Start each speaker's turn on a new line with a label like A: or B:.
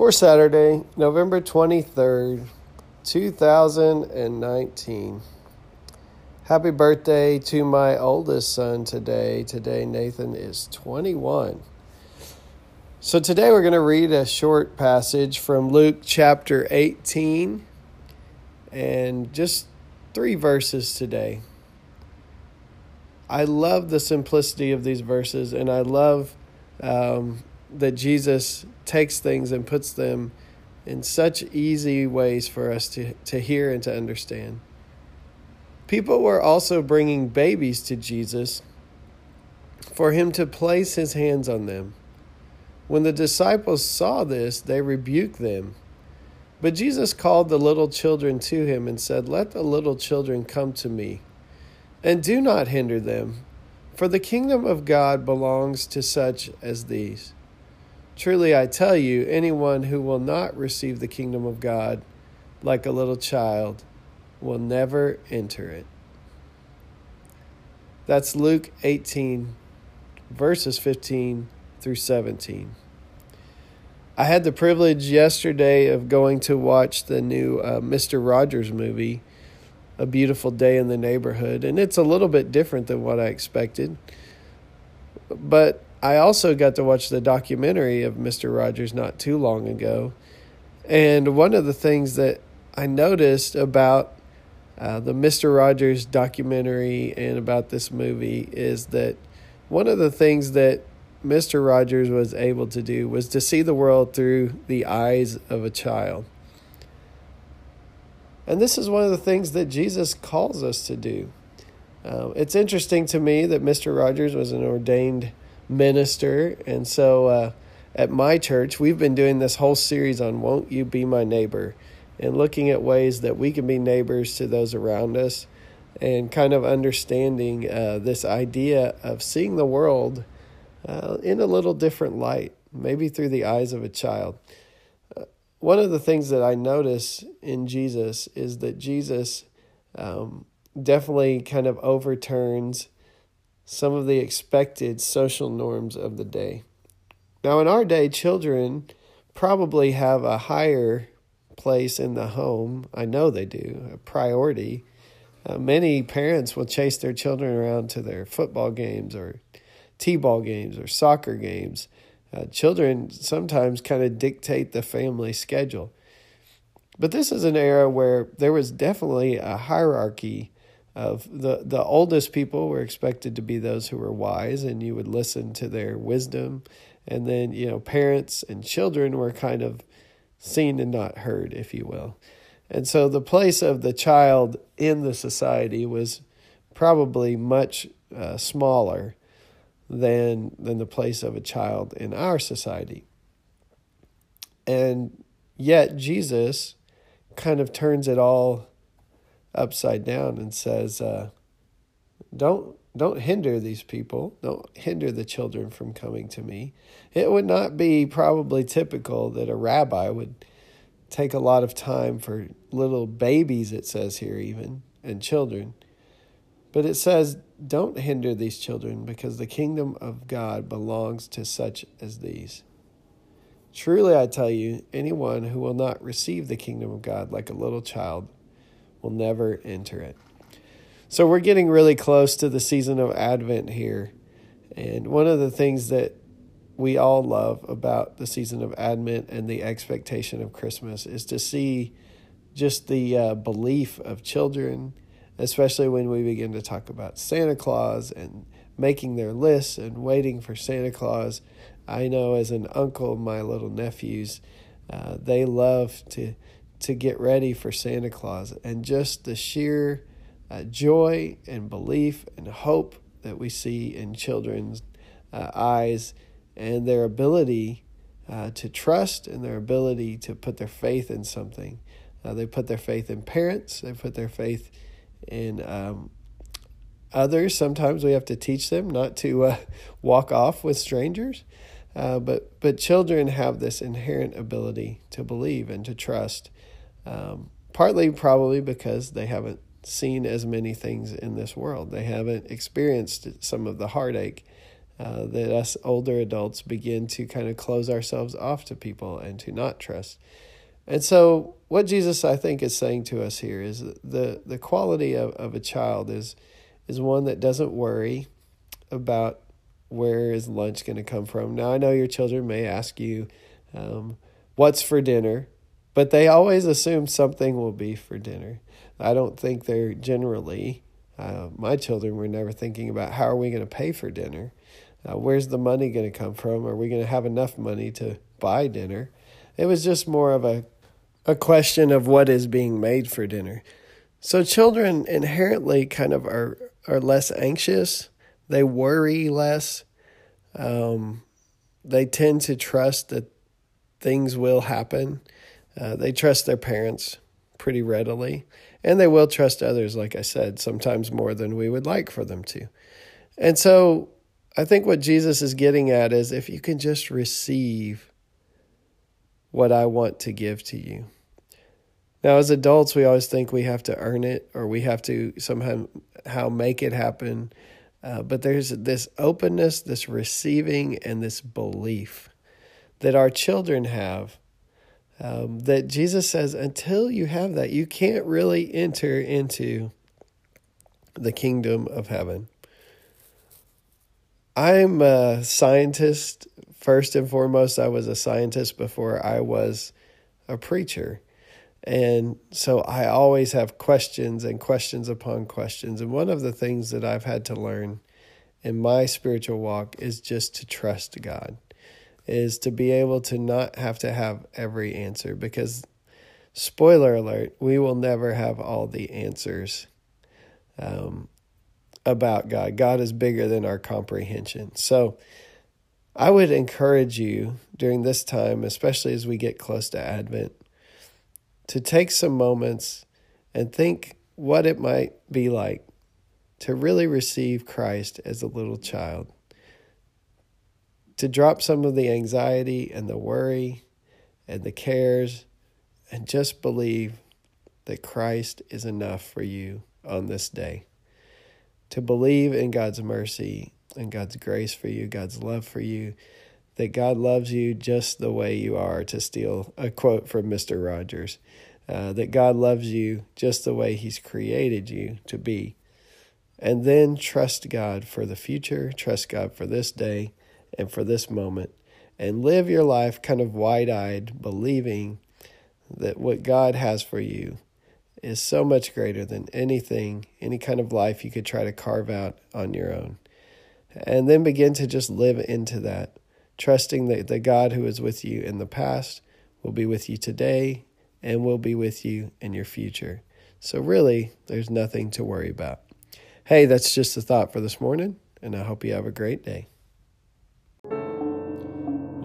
A: for Saturday, November 23rd, 2019. Happy birthday to my oldest son today. Today, Nathan is 21. So, today we're going to read a short passage from Luke chapter 18 and just three verses today. I love the simplicity of these verses, and I love um, that Jesus takes things and puts them in such easy ways for us to, to hear and to understand. People were also bringing babies to Jesus for him to place his hands on them. When the disciples saw this, they rebuked them. But Jesus called the little children to him and said, Let the little children come to me and do not hinder them, for the kingdom of God belongs to such as these. Truly I tell you, anyone who will not receive the kingdom of God like a little child will never enter it. That's Luke 18, verses 15 through 17. I had the privilege yesterday of going to watch the new uh, Mr. Rogers movie a beautiful day in the neighborhood, and it's a little bit different than what I expected. But I also got to watch the documentary of Mr. Rogers not too long ago. And one of the things that I noticed about uh, the Mr. Rogers documentary and about this movie is that one of the things that Mr. Rogers was able to do was to see the world through the eyes of a child. And this is one of the things that Jesus calls us to do. Uh, it's interesting to me that Mr. Rogers was an ordained minister. And so uh, at my church, we've been doing this whole series on Won't You Be My Neighbor and looking at ways that we can be neighbors to those around us and kind of understanding uh, this idea of seeing the world uh, in a little different light, maybe through the eyes of a child one of the things that I notice in Jesus is that Jesus um, definitely kind of overturns some of the expected social norms of the day. Now, in our day, children probably have a higher place in the home. I know they do, a priority. Uh, many parents will chase their children around to their football games or t ball games or soccer games uh, children sometimes kind of dictate the family schedule. But this is an era where there was definitely a hierarchy of the, the oldest people were expected to be those who were wise and you would listen to their wisdom. And then, you know, parents and children were kind of seen and not heard, if you will. And so the place of the child in the society was probably much uh, smaller than than the place of a child in our society. And yet Jesus kind of turns it all upside down and says, uh, "Don't don't hinder these people. Don't hinder the children from coming to me." It would not be probably typical that a rabbi would take a lot of time for little babies. It says here even and children but it says, Don't hinder these children, because the kingdom of God belongs to such as these. Truly, I tell you, anyone who will not receive the kingdom of God like a little child will never enter it. So, we're getting really close to the season of Advent here. And one of the things that we all love about the season of Advent and the expectation of Christmas is to see just the uh, belief of children especially when we begin to talk about Santa Claus and making their lists and waiting for Santa Claus. I know as an uncle, my little nephews, uh, they love to to get ready for Santa Claus, and just the sheer uh, joy and belief and hope that we see in children's uh, eyes and their ability uh, to trust and their ability to put their faith in something. Uh, they put their faith in parents, they put their faith in um, others. Sometimes we have to teach them not to uh, walk off with strangers. Uh, but but children have this inherent ability to believe and to trust, um, partly probably because they haven't seen as many things in this world. They haven't experienced some of the heartache uh, that us older adults begin to kind of close ourselves off to people and to not trust. And so, what Jesus, I think, is saying to us here is the, the quality of, of a child is, is one that doesn't worry about where is lunch going to come from. Now, I know your children may ask you, um, what's for dinner? But they always assume something will be for dinner. I don't think they're generally, uh, my children were never thinking about how are we going to pay for dinner? Uh, where's the money going to come from? Are we going to have enough money to buy dinner? It was just more of a, a question of what is being made for dinner. So children inherently kind of are, are less anxious. They worry less. Um, they tend to trust that things will happen. Uh, they trust their parents pretty readily, and they will trust others, like I said, sometimes more than we would like for them to. And so I think what Jesus is getting at is if you can just receive what I want to give to you. Now, as adults, we always think we have to earn it or we have to somehow how make it happen. Uh, but there's this openness, this receiving, and this belief that our children have. Um, that Jesus says, until you have that, you can't really enter into the kingdom of heaven. I'm a scientist. First and foremost, I was a scientist before I was a preacher. And so I always have questions and questions upon questions. And one of the things that I've had to learn in my spiritual walk is just to trust God, is to be able to not have to have every answer because, spoiler alert, we will never have all the answers. Um, about God. God is bigger than our comprehension. So I would encourage you during this time, especially as we get close to Advent, to take some moments and think what it might be like to really receive Christ as a little child. To drop some of the anxiety and the worry and the cares and just believe that Christ is enough for you on this day to believe in God's mercy and God's grace for you, God's love for you, that God loves you just the way you are, to steal a quote from Mr. Rogers, uh, that God loves you just the way He's created you to be. And then trust God for the future, trust God for this day and for this moment, and live your life kind of wide eyed, believing that what God has for you is so much greater than anything, any kind of life you could try to carve out on your own. And then begin to just live into that, trusting that the God who is with you in the past will be with you today and will be with you in your future. So, really, there's nothing to worry about. Hey, that's just a thought for this morning, and I hope you have a great day.